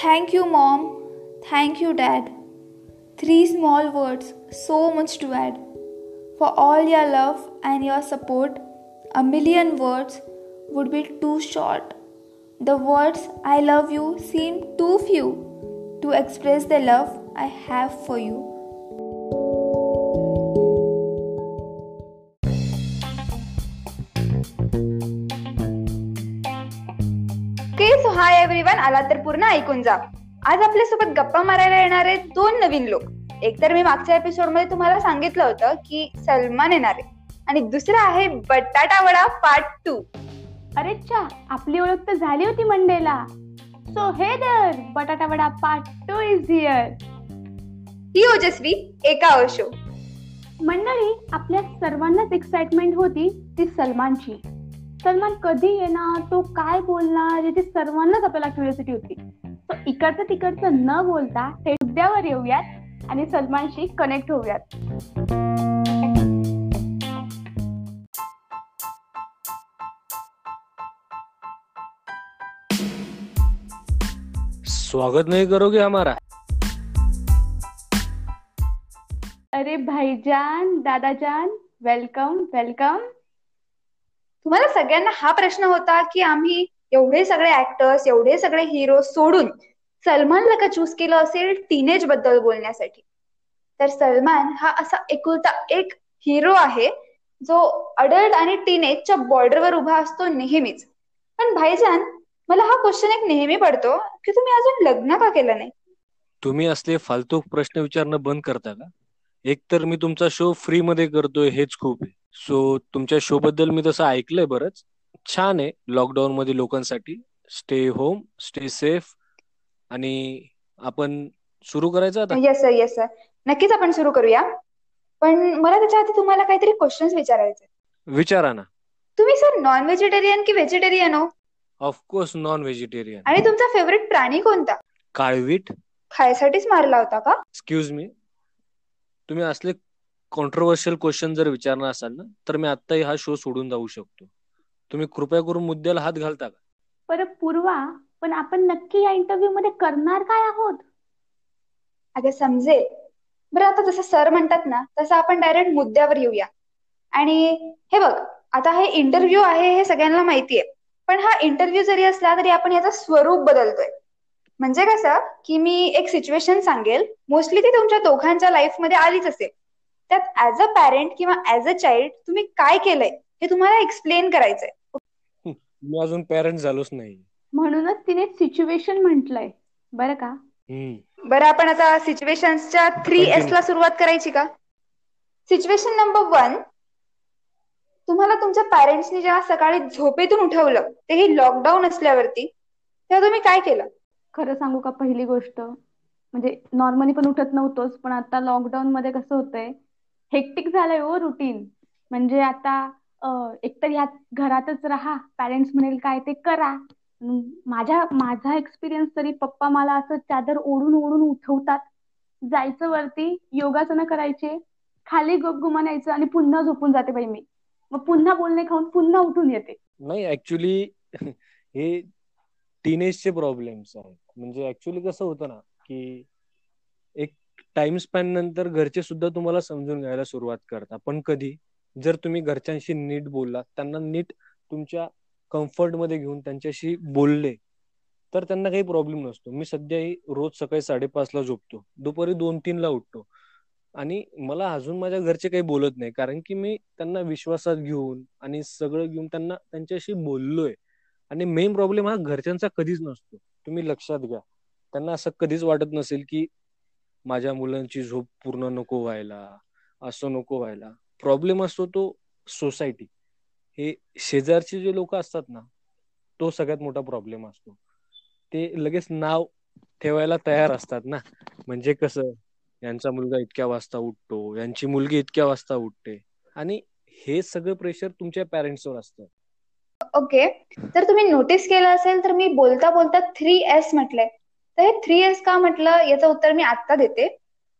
Thank you, Mom. Thank you, Dad. Three small words, so much to add. For all your love and your support, a million words would be too short. The words I love you seem too few to express the love I have for you. Okay so hi everyone आला तर पूर्ण ऐकून जा. आज आपल्यासोबत गप्पा मारायला येणारे दोन नवीन लोक. एक तर मी मागच्या एपिसोडमध्ये तुम्हाला सांगितलं होतं की सलमान येणार आहे. आणि दुसरा आहे बटाटा वडा पार्ट टू अरे चा आपली ओळख तर झाली होती मंडेला. So hey there batata vada part two is here ही ओजस्वी एका शो मंडळी आपल्या सर्वांनाच एक्साइटमेंट होती ती सलमानची. सलमान कधी येणार? तो काय बोलणार? याची सर्वांनाच आपल्याला क्युरियोसिटी होती. सो इकडचं तिकडचं न बोलता ते मुद्द्यावर येऊयात आणि सलमानशी कनेक्ट होऊयात. स्वागत नहीं करोगे हमारा अरे भाईजान दादाजान वेलकम वेलकम तुम्हाला सगळ्यांना हा प्रश्न होता की आम्ही एवढे सगळे ऍक्टर्स एवढे सगळे हिरो सोडून सलमानला का चूज केलं असेल टीनेजबद्दल बोलण्यासाठी. तर सलमान हा असा एकुलता एक हिरो आहे जो अडल्ट आणि टीनेजच्या बॉर्डरवर उभा असतो नेहमीच. पण भाईजान मला हा क्वेश्चन एक नेहमी पडतो की तुम्ही अजून लग्न का केलं नाही? तुम्ही असले फालतू प्रश्न विचारणं बंद करता का? एक तर मी तुमचा शो फ्री मध्ये करतोय हेच खूप आहे. सो तुमच्या शो बद्दल मी तसं ऐकलंय बरंच. छान आहे लॉकडाऊन मध्ये लोकांसाठी. स्टे होम स्टे सेफ आणि आपण सुरू करायचं आता? येस सर येस सर नक्कीच आपण सुरू करूया. पण मला त्याच्या आधी तुम्हाला काहीतरी क्वेश्चन्स विचारायचे विचारा ना. तुम्ही सर नॉन व्हेजिटेरियन की व्हेजिटेरियन हो? ऑफकोर्स नॉन व्हेजिटेरियन आणि तुमचा फेवरेट प्राणी कोणता? काळवीट. खायसाठीच मारला होता का? एक्सक्यूज मी तुम्ही असले कॉन्ट्रोवर्शियल क्वेश्चन जर विचारणार असाल ना तर मी आत्ताही हा शो सोडून जाऊ शकतो. तुम्ही कृपया करून मुद्द्याला हात घालता का? बरं पूर्वा पण आपण नक्की या इंटरव्ह्यू मध्ये करणार काय आहोत? अगं समजेल बरं आता जसं सर म्हणतात ना तसं आपण डायरेक्ट मुद्द्यावर येऊया. आणि हे बघ आता हे इंटरव्ह्यू आहे हे सगळ्यांना माहितीये. पण हा इंटरव्ह्यू जरी असला तरी आपण याचं स्वरूप बदलतोय. म्हणजे कसं की मी एक सिच्युएशन सांगेल. मोस्टली ती तुमच्या दोघांच्या लाईफमध्ये आलीच असेल. त्यात ऍज अ पॅरेंट किंवा ऍज अ चाइल्ड तुम्ही काय केलंय हे तुम्हाला एक्सप्लेन करायचंय. मी अजून पॅरेंट झालोच नाही. म्हणूनच तिने सिच्युएशन म्हटलंय. बरं का? हम्म बरं आपण आता सिच्युएशनच्या थ्री एस. ला सुरुवात करायची का? सिच्युएशन नंबर वन तुम्हाला तुमच्या पॅरेंट्सनी जेव्हा सकाळी झोपेतून उठवलं तेही लॉकडाऊन असल्यावरती तेव्हा तुम्ही काय केलं? खरं सांगू का पहिली गोष्ट? म्हणजे नॉर्मली पण उठत नव्हतोच पण आता लॉकडाऊन मध्ये कसं होतंय हेक्टिक झालंय हो रुटीन म्हणजे आता एकतर ह्या घरातच राहा पॅरेंट्स म्हणेल काय ते करा. माझ्या माझा एक्सपिरियन्स तरी पप्पा मला असं चादर ओढून ओढून उठवतात. जायचं वरती योगासनं करायचे खाली गुमान यायचं आणि पुन्हा झोपून जाते बाई मी. मग पुन्हा बोलणे खाऊन पुन्हा उठून येते. नाही ऍक्च्युली हे टीनेजचे प्रॉब्लेम्स आहेत. म्हणजे ऍक्च्युली कसं होतं ना की एक टाइम स्पॅन नंतर घरचे सुद्धा तुम्हाला समजून घ्यायला सुरुवात करतात. पण कधी? जर तुम्ही घरच्यांशी नीट बोललात त्यांना नीट तुमच्या कम्फर्टमध्ये घेऊन त्यांच्याशी बोलले तर त्यांना काही प्रॉब्लेम नसतो. मी सध्याही रोज सकाळी साडेपाच ला झोपतो. दुपारी दोन तीन ला उठतो. आणि मला अजून माझ्या घरचे काही बोलत नाही कारण की मी त्यांना विश्वासात घेऊन आणि सगळं घेऊन त्यांना त्यांच्याशी बोललोय. आणि मेन प्रॉब्लेम हा घरच्यांचा कधीच नसतो. तुम्ही लक्षात घ्या. त्यांना असं कधीच वाटत नसेल की माझ्या मुलांची झोप पूर्ण नको व्हायला असं नको व्हायला. प्रॉब्लेम असतो तो सोसायटी हे शेजारचे जे लोक असतात ना तो सगळ्यात मोठा प्रॉब्लेम असतो. ते लगेच नाव ठेवायला तयार असतात ना. म्हणजे कसं यांचा मुलगा इतक्या वाजता उठतो यांची मुलगी इतक्या वाजता उठते. आणि हे सगळं प्रेशर तुमच्या पॅरेंट्सवर असतं. ओके तर तुम्ही नोटीस केलं असेल तर मी बोलता बोलता थ्री एस म्हटलंय. तर हे थ्री एस का म्हटलं? याचं उत्तर मी आत्ता देते.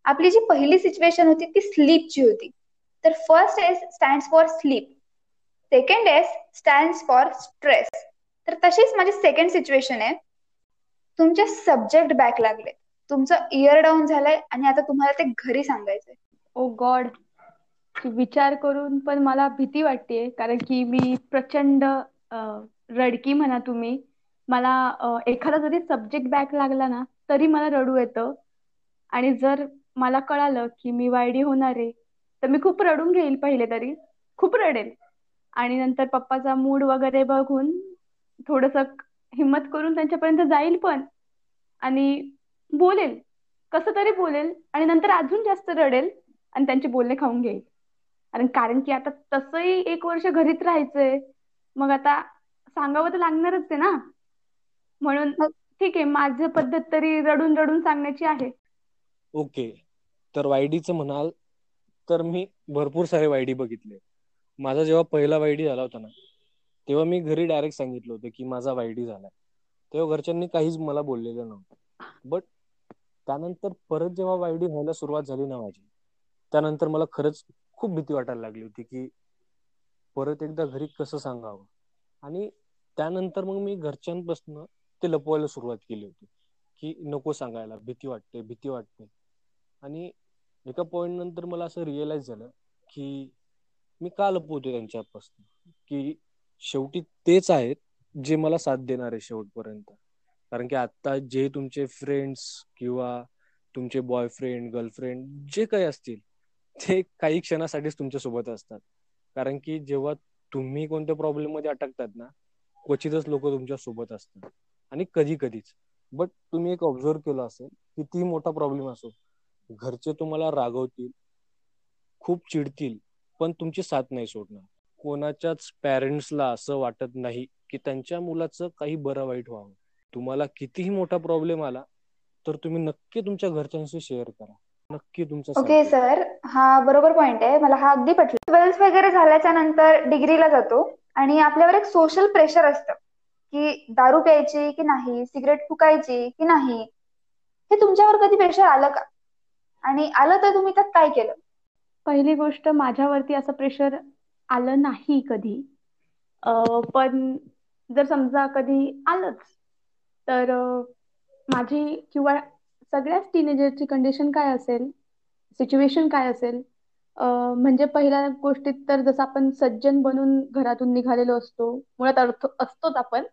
आपली जी पहिली सिच्युएशन होती ती स्लीपची होती. तर first S stand for sleep second S stand for stress तर तशीच माझी सेकंड सिच्युएशन आहे. तुमचे सब्जेक्ट बॅक लागले. तुमचं इयर डाऊन झालंय आणि आता तुम्हाला ते घरी सांगायचंय. Oh ओ गॉड विचार करून पण मला भीती वाटते कारण की मी प्रचंड रडकी म्हणा तुम्ही. मला एखादा जरी सब्जेक्ट बॅक लागला ना तरी मला रडू येतं. आणि जर मला कळालं की मी वायडी होणार आहे तर मी खूप रडून घेईल पहिले तरी. खूप रडेल. आणि नंतर पप्पाचा मूड वगैरे बघून थोडस हिम्मत करून त्यांच्यापर्यंत जाईल पण. आणि बोलेल. कसं तरी बोलेल. आणि नंतर अजून जास्त रडेल आणि त्यांचे बोलणे खाऊन घेईल. कारण कारण की आता तसंही एक वर्ष घरीच राहायचंय. मग आता सांगावं तर लागणारच आहे ना. म्हणून ठीक आहे माझं पद्धत तरी रडून रडून सांगण्याची आहे. ओके. तर वायडीचं म्हणाल तर मी भरपूर सारे वायडी बघितले. माझा जेव्हा पहिला वायडी झाला होता ना तेव्हा मी घरी डायरेक्ट सांगितलं होतं की माझा वायडी झालाय. तेव्हा घरच्यांनी काहीच मला बोललेलं नव्हतं. बट त्यानंतर परत जेव्हा वायडी व्हायला सुरुवात झाली ना माझी त्यानंतर मला खरंच खूप भीती वाटायला लागली होती की परत एकदा घरी कसं सांगावं? आणि त्यानंतर मग मी घरच्यांपासून ते लपवायला सुरुवात केली होती. की नको सांगायला भीती वाटते भीती वाटते. आणि एका पॉइंट नंतर मला असं रिअलाइज झालं की मी का लपवतोय त्यांच्यापासून की शेवटी तेच आहेत जे मला साथ देणार आहे शेवटपर्यंत. कारण की आता जे तुमचे फ्रेंड्स किंवा तुमचे बॉयफ्रेंड गर्लफ्रेंड जे काही असतील ते काही क्षणासाठीच तुमच्यासोबत असतात. कारण की जेव्हा तुम्ही कोणत्या प्रॉब्लेममध्ये अटकतात ना क्वचितच लोक तुमच्यासोबत असतात. आणि कधी कधीच. बट तुम्ही एक ऑब्झर्व केलं असेल कितीही मोठा प्रॉब्लेम असो घरचे तुम्हाला रागवतील खूप चिडतील पण तुमची साथ नाही सोडणार. कोणाच्याच पॅरेंट्सला असं वाटत नाही की त्यांच्या मुलाचं काही बरं वाईट व्हावं. तुम्हाला कितीही मोठा प्रॉब्लेम आला तर तुम्ही नक्की तुमच्या घरच्यांशी शेअर करा. नक्की तुमचा ओके सर हा बरोबर पॉइंट आहे. मला हा अगदी पटलं. ट्वेल्थ वगैरे झाल्याच्यानंतर डिग्रीला जातो आणि आपल्यावर एक सोशल प्रेशर असतं. की दारू प्यायची की नाही सिगरेट फुकायची की नाही हे तुमच्यावर कधी प्रेशर आलं का? आणि आलं तर तुम्ही त्यात काय केलं? पहिली गोष्ट माझ्यावरती असं प्रेशर आलं नाही कधी. पण जर समजा कधी आलंच तर माझी किंवा सगळ्याच टीनेजरची कंडिशन काय असेल सिच्युएशन काय असेल म्हणजे पहिल्या गोष्टीत तर जसं आपण सज्जन बनून घरातून निघालेलो असतो मुळात अर्थ असतोच आपण.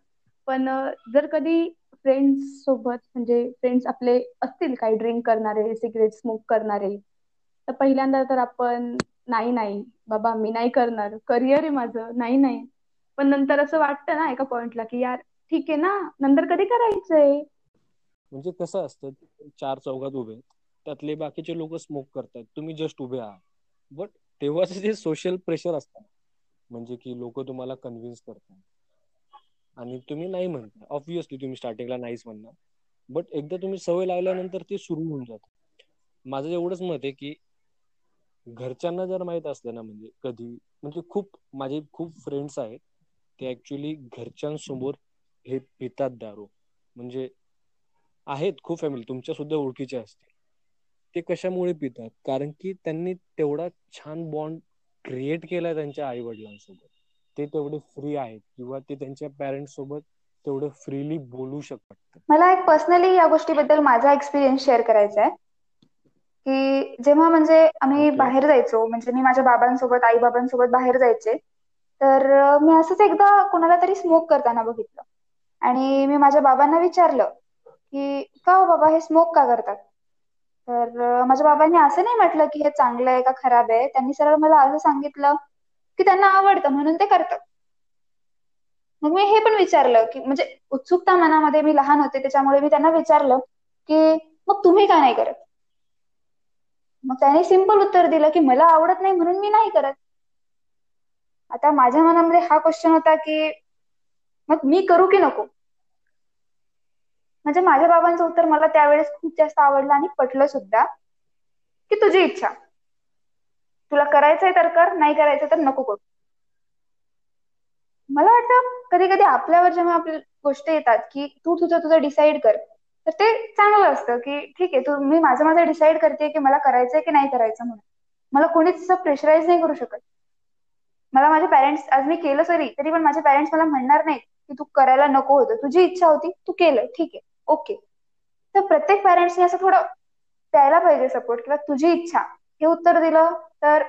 पण जर कधी फ्रेंड्स सोबत म्हणजे फ्रेंड्स आपले असतील काही ड्रिंक करणारे सिगरेट स्मोक करणारे तर पहिल्यांदा तर आपण नाही नाही बाबा मी नाही करणार करिअर आहे माझं नाही नाही. पण नंतर असं वाटतं ना एका पॉइंटला की यार ठीक आहे ना नंतर कधी करायचंय? म्हणजे कसं असतं चार चौघात उभे त्यातले बाकीचे लोक स्मोक करतात तुम्ही जस्ट उभे आहात. बट तेव्हाच जे सोशल प्रेशर असतात म्हणजे की लोक तुम्हाला कन्व्हिन्स करतात. आणि तुम्ही नाही म्हणता. ऑब्विसली तुम्ही स्टार्टिंगला नाहीच म्हणणार. बट एकदा तुम्ही सवय लागल्यानंतर ते सुरू होऊन जात. माझं एवढंच मत आहे की घरच्यांना जर माहीत असलं ना म्हणजे कधी म्हणजे खूप माझे खूप फ्रेंड्स आहेत. ते ऍक्च्युली घरच्यांसमोर हे पितात दारू. म्हणजे आहेत खूप फॅमिली तुमच्या सुद्धा ओळखीचे असतील. ते कशामुळे पितात? कारण की त्यांनी तेवढा छान बॉन्ड क्रिएट केलाय त्यांच्या आई वडिलांसोबत ते तेवढे फ्री आहेत किंवा ते त्यांच्या पॅरेंट्स सोबत तेवढं फ्रीली बोलू शकतात. मला एक पर्सनली या गोष्टीबद्दल माझा एक्सपिरियन्स शेअर करायचा आहे. की जेव्हा म्हणजे आम्ही बाहेर जायचो म्हणजे मी माझ्या बाबांसोबत आई बाबांसोबत बाहेर जायचे तर मी असंच एकदा कोणाला तरी स्मोक करताना बघितलं. आणि मी माझ्या बाबांना विचारलं की का हो बाबा हे स्मोक का करतात? तर माझ्या बाबांनी असं नाही म्हटलं की हे चांगलं आहे का खराब आहे. त्यांनी सरळ मला असं सांगितलं की त्यांना आवडतं म्हणून ते करतात मग मी हे पण विचारलं की म्हणजे उत्सुकता मनामध्ये मी लहान होते त्याच्यामुळे मी त्यांना विचारलं की मग तुम्ही का नाही करत? मग त्याने सिंपल उत्तर दिलं की मला आवडत नाही म्हणून मी नाही करत. आता माझ्या मनामध्ये हा क्वेश्चन होता की मग मी करू की नको? म्हणजे माझ्या बाबांचं उत्तर मला त्यावेळेस खूप जास्त आवडलं आणि पटलं सुद्धा की तुझी इच्छा. तुला करायचंय तर कर नाही करायचं तर नको करू. मला वाटतं कधी कधी आपल्यावर जेव्हा आपल्या गोष्ट येतात की तू तुझं तुझं डिसाईड कर तर ते चांगलं असतं की ठीक आहे तू मी माझं माझं डिसाईड करते की मला करायचंय की नाही करायचं म्हणून. मला कोणीच प्रेशराईज नाही करू शकत. मला माझे पॅरेंट्स आज मी केलं तरी तरी पण माझे पॅरेंट्स मला म्हणणार नाहीत की तू करायला नको होतं. तुझी इच्छा होती तू केलं ठीक आहे. ओके. तर प्रत्येक पॅरेंट्सने असं थोडं द्यायला पाहिजे सपोर्ट किंवा तुझी इच्छा हे उत्तर दिलं तर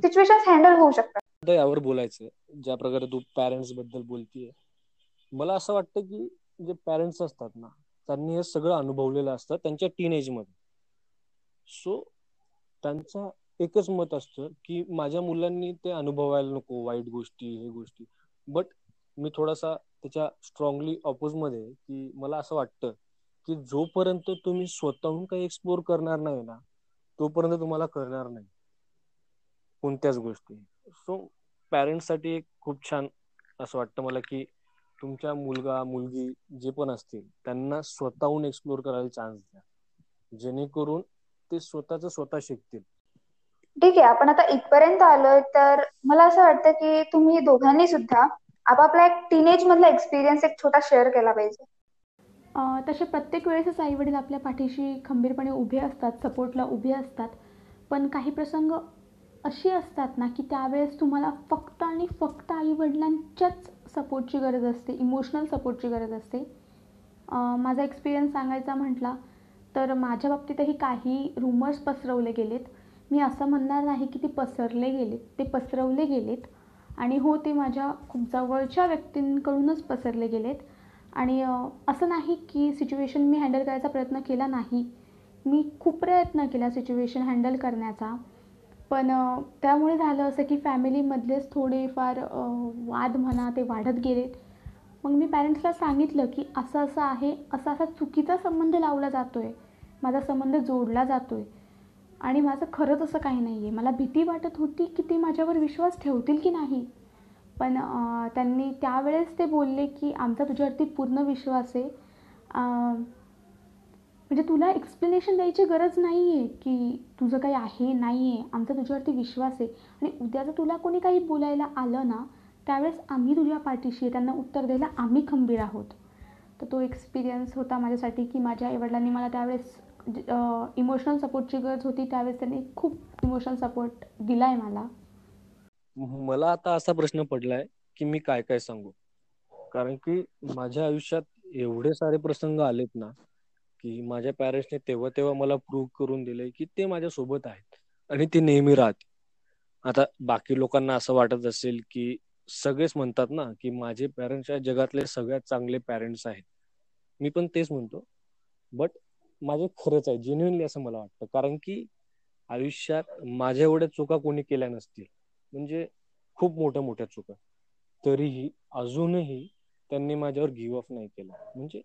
सिच्युएशन हँडल होऊ शकतात. यावर बोलायचं ज्या प्रकारे तू पॅरेंट्सबद्दल बोलतीये. मला असं वाटतं की जे पॅरेंट्स असतात ना त्यांनी हे सगळं अनुभवलेलं असतं त्यांच्या टीन मध्ये. सो त्यांचा एकच मत असतं की माझ्या मुलांनी ते अनुभवायला नको वाईट गोष्टी हे गोष्टी. बट मी थोडासा त्याच्या स्ट्रॉंगली ऑपोजमध्ये की मला असं वाटतं की जोपर्यंत तुम्ही स्वतःहून काही एक्सप्लोर करणार नाही ना तोपर्यंत तुम्हाला करणार नाही कोणत्याच गोष्टी. सो पॅरेंट्ससाठी एक खूप छान असं वाटतं मला की तुमच्या मुलगा मुलगी जे पण असतील त्यांना स्वतःहून एक्सप्लोर करायला चान्स द्या. जेणेकरून ते स्वतःच स्वतः शिकतील. ठीक आहे आपण आता इथपर्यंत आलोय तर मला असं वाटतं की तुम्ही दोघांनी सुद्धा आपापला एक टीनेज मधला एक्सपिरियन्स एक छोटा शेअर केला पाहिजे. तसे प्रत्येक वेळेसच आई वडील आपल्या पाठीशी खंबीरपणे उभे असतात सपोर्टला उभे असतात. पण काही प्रसंग अशी असतात ना की त्यावेळेस तुम्हाला फक्त आणि फक्त आई वडिलांच्याच सपोर्टची गरज असते इमोशनल सपोर्टची गरज असते. माझा एक्सपिरियन्स सांगायचा म्हटला तर माझ्या बाबतीतही काही रुमर्स पसरवले गेलेत. मी असं म्हणणार नाही की ते पसरले गेलेत ते पसरवले गेलेत. आणि हो ते माझ्या खूप जवळच्या व्यक्तींकडूनच पसरले गेलेत. आणि असं नाही की सिच्युएशन मी हँडल करायचा प्रयत्न केला नाही. मी खूप प्रयत्न केला सिच्युएशन हँडल करण्याचा. पण त्यामुळे झालं असं की फॅमिलीमधलेच थोडेफार वाद म्हणा ते वाढत गेलेत. मग मी पॅरेंट्सला सांगितलं की असं असं आहे असा असा चुकीचा संबंध लावला जातो आहे माझा संबंध जोडला जातो आहे आणि माझं खरंच असं काही नाही आहे मला भीती वाटत होती की ते माझ्यावर विश्वास ठेवतील की नाही. पण त्यांनी त्यावेळेस ते बोलले की आमचा तुझ्यावरती पूर्ण विश्वास आहे. म्हणजे तुला एक्सप्लेनेशन द्यायची गरज नाही आहे की तुझं काही आहे नाही आहे आमचा तुझ्यावरती विश्वास आहे. आणि उद्या जर तुला कोणी काही बोलायला आलं ना त्यावेळेस आम्ही तुझ्या पाठीशी आहे. त्यांना उत्तर द्यायला आम्ही खंबीर आहोत. तर तो एक्सपिरियन्स होता माझ्यासाठी की माझ्या आईवडिलांनी मला त्यावेळेस इमोशनल सपोर्टची गरज होती त्यावेळेस त्यांनी खूप इमोशनल सपोर्ट दिला आहे मला. मला आता असा प्रश्न पडलाय की मी काय काय सांगू? कारण की माझ्या आयुष्यात एवढे सारे प्रसंग आलेत ना की माझ्या पॅरेंट्सने तेव्हा तेव्हा मला प्रूव्ह करून दिले की ते माझ्या सोबत आहेत आणि ते नेहमी राहते आता बाकी लोकांना असं वाटत असेल की सगळेच म्हणतात ना की माझे पॅरेंट्स या जगातले सगळ्यात चांगले पॅरेंट्स आहेत. मी पण तेच म्हणतो. बट माझे खरंच आहे जेन्युनली असं मला वाटतं. कारण की आयुष्यात माझ्या एवढ्या चुका कोणी केल्या नसतील. म्हणजे खूप मोठ्या मोठ्या चुका. तरीही अजूनही त्यांनी माझ्यावर गिव्ह अप नाही केला. म्हणजे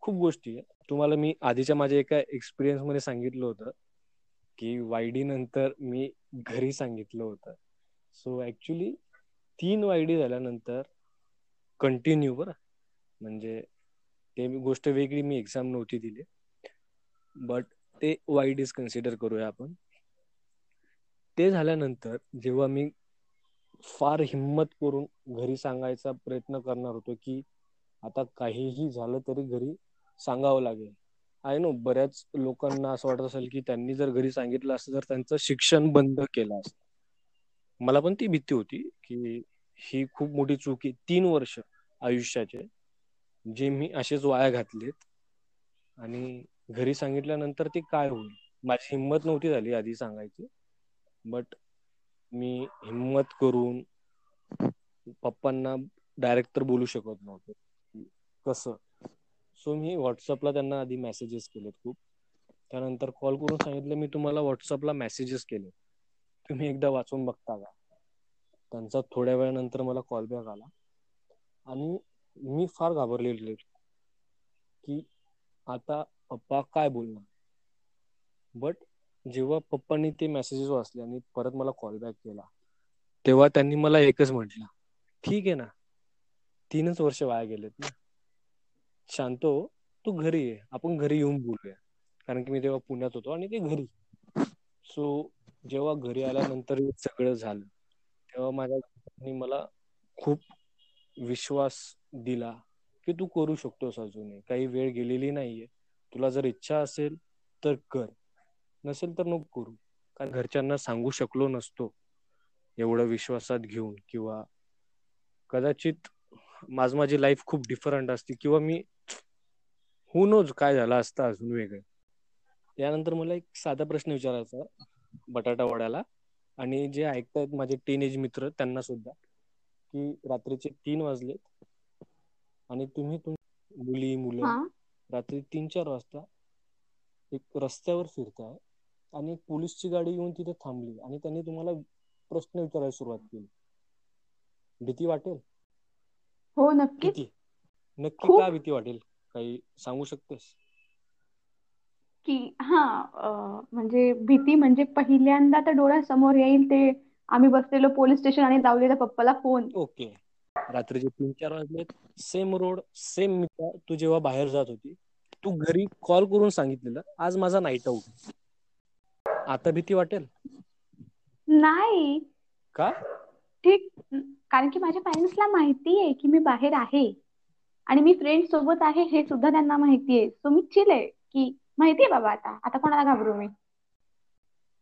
खूप गोष्टी आहेत तुम्हाला मी आधीच्या माझ्या एका एक्सपिरियन्समध्ये सांगितलं होतं की वायडी नंतर मी घरी सांगितलं होतं. सो ऍक्च्युली तीन वायडी झाल्यानंतर कंटिन्यू बरं. म्हणजे ते गोष्ट वेगळी मी एक्झाम नव्हती दिली. बट ते वाईट इज कन्सिडर करूया आपण. ते झाल्यानंतर जेव्हा मी फार हिंमत करून घरी सांगायचा प्रयत्न करणार होतो की आता काहीही झालं तरी घरी सांगावं लागेल. आय नो बऱ्याच लोकांना असं वाटत असेल की त्यांनी जर घरी सांगितलं असतं तर त्यांचं शिक्षण बंद केलं असतं. मला पण ती भीती होती की ही खूप मोठी चूक आहे. तीन वर्ष आयुष्याचे जे मी असेच वाया घातलेत आणि घरी सांगितल्यानंतर ते काय होईल? माझी हिंमत नव्हती झाली आधी सांगायची. बट मी हिंमत करून पप्पांना डायरेक्ट तर बोलू शकत नव्हतो. कसं? सो मी व्हॉट्सअपला त्यांना आधी मेसेजेस केलेत खूप. त्यानंतर कॉल करून सांगितलं मी तुम्हाला व्हॉट्सअपला मेसेजेस केले तुम्ही एकदा वाचून बघता का? त्यांचा थोड्या वेळानंतर मला कॉल बॅक आला. आणि मी फार घाबरलेले की आता पप्पा काय बोलणार? बट जेव्हा पप्पांनी ते मेसेजेस वाचले आणि परत मला कॉल बॅक केला तेव्हा त्यांनी मला एकच म्हटलं ठीक आहे ना? तीनच वर्ष वाया गेलेत ना. शांतो हो, तू घरी ये. आपण घरी येऊन बोलूया. कारण की मी तेव्हा पुण्यात होतो आणि ते घरी. सो जेव्हा घरी आल्यानंतर सगळं झालं तेव्हा माझ्या मला खूप विश्वास दिला की तू करू शकतोस अजूनही. काही वेळ गेलेली नाहीये. तुला जर इच्छा असेल तर कर. नसेल तर नको करू. कारण घरच्यांना सांगू शकलो नसतो एवढं विश्वासात घेऊन किंवा कदाचित माझ माझी लाईफ खूप डिफरंट असते किंवा मी हु नोज काय झालं असतं अजून वेगळं. त्यानंतर मला एक साधा प्रश्न विचारायचा बटाटा वड्याला. आणि जे ऐकतायत माझे टीन मित्र त्यांना सुद्धा की रात्रीचे तीन वाजलेत आणि तुम्ही मुली मुलं रात्री तीन चार वाजता एक रस्त्यावर फिरताय आणि एक पोलीसची गाडी येऊन तिथे थांबली आणि त्यांनी तुम्हाला प्रश्न विचारायला सुरुवात केली. भीती वाटेल? हो नक्की नक्की का भीती वाटेल? काही सांगू शकतेस? की हा म्हणजे भीती म्हणजे पहिल्यांदा तर डोळ्यासमोर येईल ते आम्ही बसलेलो पोलीस स्टेशन आणि लावलेला पप्पाला फोन. ओके. रात्रीचे तीन चार वाजले सेम रोड सेम मित्र तू जेव्हा बाहेर जात होती तू घरी कॉल करून सांगितलेलं आज माझा नाईट आउट आता भीती वाटेल? नाही. का? ठीक कारण की माझ्या पॅरेंट्सला माहिती आहे की मी बाहेर आहे. आणि मी फ्रेंड सोबत आहे हे सुद्धा त्यांना माहिती आहे. सो मी चिल आहे की माहितीये बाबा आता आता कोणाला घाबरू मी?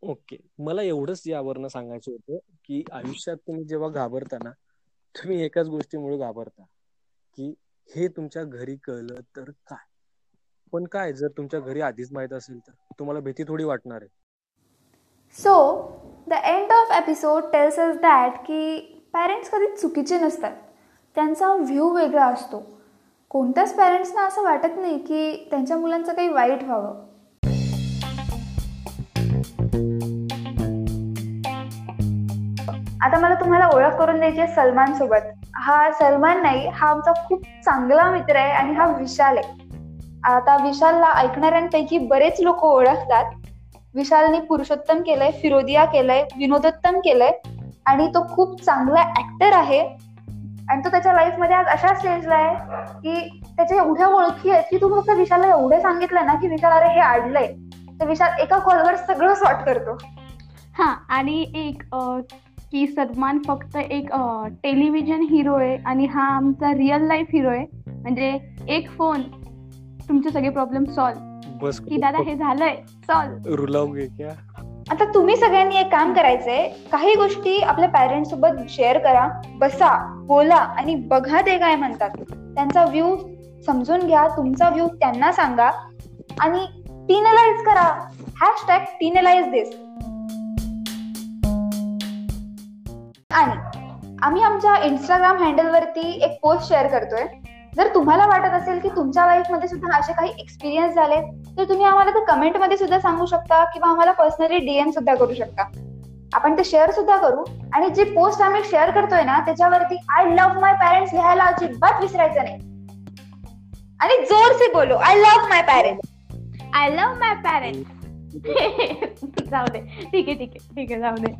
ओके मला एवढंच यावरनं सांगायचं होतं की आयुष्यात तुम्ही जेव्हा घाबरता ना तुम्ही एकाच गोष्टीमुळे घाबरता की हे तुमच्या घरी कळलं तर काय? पण काय जर तुमच्या घरी आधीच माहीत असेल तर? तुम्हाला भीती थोडी वाटणार आहे. So the end of episode tells us that की पॅरेंट्स कधी चुकीचे नसतात. त्यांचा व्ह्यू वेगळा असतो. कोणत्याच पॅरेंट्सना असं वाटत नाही की त्यांच्या मुलांचं काही वाईट व्हावं. आता मला तुम्हाला ओळख करून द्यायची आहे सलमान सोबत. हा सलमान नाही हा आमचा खूप चांगला मित्र आहे आणि हा विशाल आहे. आता विशालला ऐकणाऱ्यांपैकी बरेच लोक ओळखतात. विशालने पुरुषोत्तम केलंय फिरोदिया केलंय विनोदोत्तम केलंय आणि तो खूप चांगला ऍक्टर आहे. आणि तो त्याच्या लाईफमध्ये आज अशा स्टेजला आहे की त्याच्या एवढ्या ओळखी आहेत की तू फक्त विशालला एवढे सांगितलं ना की विशाल अरे हे आडलंय. तर विशाल एका कॉलवर सगळं सॉर्ट करतो. हा आणि एक की सलमान फक्त एक टेलिव्हिजन हिरो आहे आणि हा आमचा रिअल लाईफ हिरो आहे. म्हणजे एक फोन तुमचे सगळे प्रॉब्लेम सॉल्व बस की दादा हे झालंय सॉल्व रुलावगे क्या? आता तुम्ही सगळ्यांनी एक काम करायचंय. काही गोष्टी आपल्या पॅरेंट्स सोबत शेअर करा बसा बोला आणि बघा ते काय म्हणतात. त्यांचा व्ह्यू समजून घ्या तुमचा व्ह्यू त्यांना सांगा. आणि टीनलाइज करा. हॅशटॅग टीनलाइज दिस आणि आम्ही आमच्या इंस्टाग्राम हँडलवरती एक पोस्ट शेअर करतोय. जर तुम्हाला वाटत असेल की तुमच्या लाईफमध्ये सुद्धा असे काही एक्सपिरियन्स झाले तर तुम्ही आम्हाला ते कमेंटमध्ये सुद्धा सांगू शकता किंवा आम्हाला पर्सनली डीएम सुद्धा करू शकता. आपण ते शेअर सुद्धा करू आणि जी पोस्ट आम्ही शेअर करतोय ना त्याच्यावरती आय लव्ह माय पॅरेंट्स लिहायला अजिबात विसरायचं नाही. आणि जोर से बोलो I love my parents I love my parents जाऊ दे. ठीक आहे ठीक आहे ठीक आहे जाऊ दे.